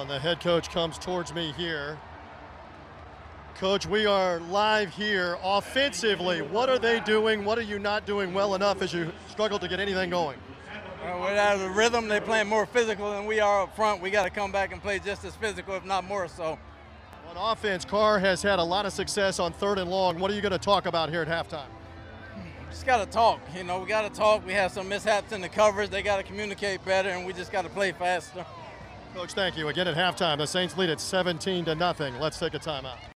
Well, and the head coach comes towards me here. Coach, we are live here offensively. What are they doing? What are you not doing well enough as you struggle to get anything going? Uh, we're out of the rhythm. They're playing more physical than we are up front. We got to come back and play just as physical, if not more so. On offense, Carr has had a lot of success on third and long. What are you going to talk about here at halftime? Just got to talk. You know, we got to talk. We have some mishaps in the coverage. They got to communicate better, and we just got to play faster. Coach, thank you. Again at halftime, the Saints lead at 17 to nothing. Let's take a timeout.